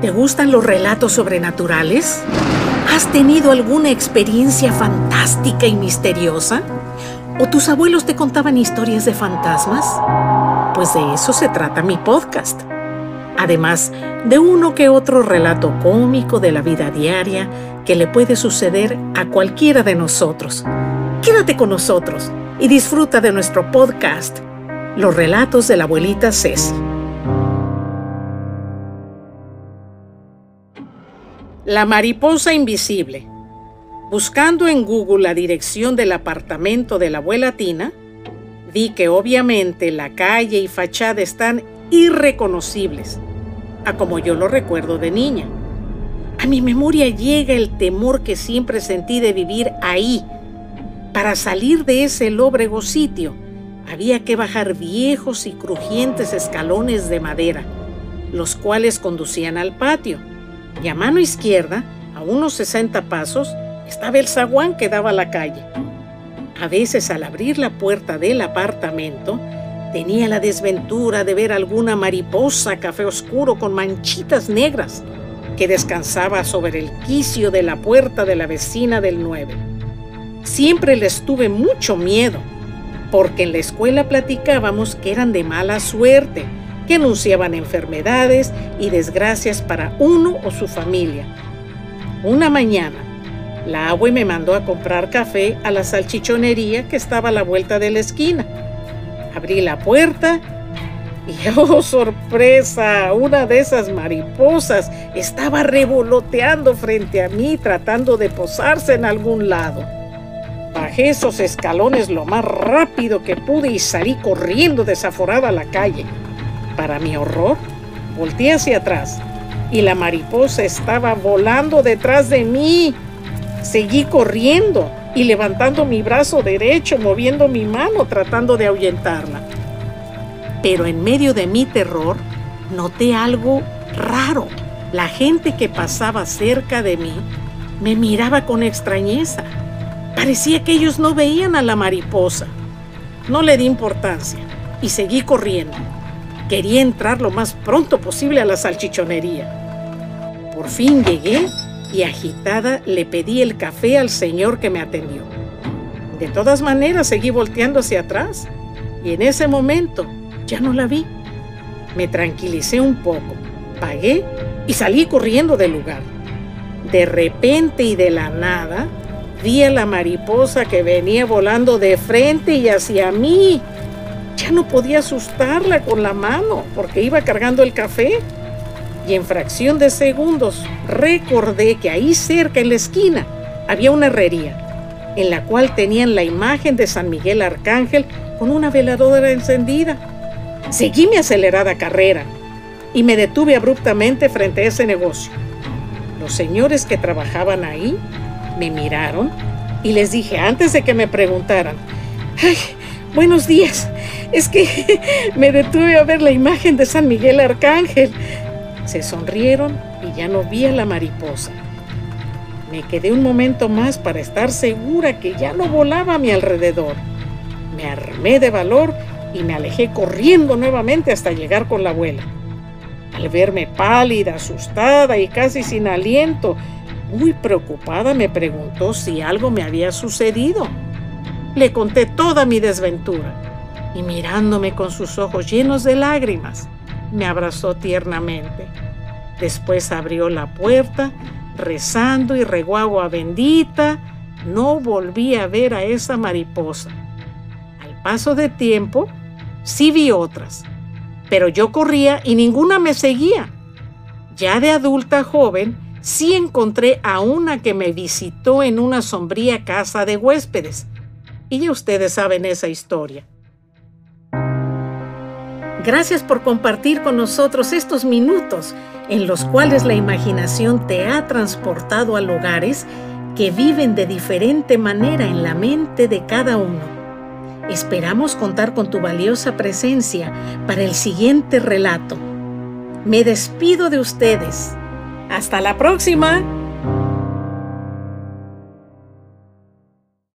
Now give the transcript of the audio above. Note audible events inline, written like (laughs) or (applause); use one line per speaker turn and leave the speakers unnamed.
¿Te gustan los relatos sobrenaturales? ¿Has tenido alguna experiencia fantástica y misteriosa? ¿O tus abuelos te contaban historias de fantasmas? Pues de eso se trata mi podcast. Además de uno que otro relato cómico de la vida diaria que le puede suceder a cualquiera de nosotros. Quédate con nosotros y disfruta de nuestro podcast, Los relatos de la abuelita Ceci. La mariposa invisible. Buscando en Google la dirección del apartamento de la abuela Tina, vi que obviamente la calle y fachada están irreconocibles, a como yo lo recuerdo de niña. A mi memoria llega el temor que siempre sentí de vivir ahí. Para salir de ese lóbrego sitio, había que bajar viejos y crujientes escalones de madera, los cuales conducían al patio y a mano izquierda, a unos 60 pasos, estaba el zaguán que daba a la calle. A veces al abrir la puerta del apartamento, tenía la desventura de ver alguna mariposa café oscuro con manchitas negras que descansaba sobre el quicio de la puerta de la vecina del 9. Siempre les tuve mucho miedo, porque en la escuela platicábamos que eran de mala suerte que anunciaban enfermedades y desgracias para uno o su familia. Una mañana, la abue me mandó a comprar café a la salchichonería que estaba a la vuelta de la esquina. Abrí la puerta y, (laughs) oh sorpresa, una de esas mariposas estaba revoloteando frente a mí tratando de posarse en algún lado. Bajé esos escalones lo más rápido que pude y salí corriendo desaforada a la calle. Para mi horror, volteé hacia atrás y la mariposa estaba volando detrás de mí. Seguí corriendo y levantando mi brazo derecho, moviendo mi mano tratando de ahuyentarla. Pero en medio de mi terror, noté algo raro. La gente que pasaba cerca de mí me miraba con extrañeza. Parecía que ellos no veían a la mariposa. No le di importancia y seguí corriendo. Quería entrar lo más pronto posible a la salchichonería. Por fin llegué y agitada le pedí el café al señor que me atendió. De todas maneras seguí volteando hacia atrás y en ese momento ya no la vi. Me tranquilicé un poco, pagué y salí corriendo del lugar. De repente y de la nada vi a la mariposa que venía volando de frente y hacia mí. Ya no podía asustarla con la mano porque iba cargando el café. Y en fracción de segundos recordé que ahí cerca en la esquina había una herrería en la cual tenían la imagen de San Miguel Arcángel con una veladora encendida. Seguí mi acelerada carrera y me detuve abruptamente frente a ese negocio. Los señores que trabajaban ahí me miraron y les dije antes de que me preguntaran, ¡ay, buenos días! Es que (laughs) me detuve a ver la imagen de San Miguel Arcángel. Se sonrieron y ya no vi a la mariposa. Me quedé un momento más para estar segura que ya no volaba a mi alrededor. Me armé de valor y me alejé corriendo nuevamente hasta llegar con la abuela. Al verme pálida, asustada y casi sin aliento, muy preocupada me preguntó si algo me había sucedido. Le conté toda mi desventura y mirándome con sus ojos llenos de lágrimas, me abrazó tiernamente. Después abrió la puerta, rezando y regó agua bendita. No volví a ver a esa mariposa. Al paso de tiempo, sí vi otras, pero yo corría y ninguna me seguía. Ya de adulta joven, sí encontré a una que me visitó en una sombría casa de huéspedes. Y ya ustedes saben esa historia. Gracias por compartir con nosotros estos minutos en los cuales la imaginación te ha transportado a lugares que viven de diferente manera en la mente de cada uno. Esperamos contar con tu valiosa presencia para el siguiente relato. Me despido de ustedes. Hasta la próxima.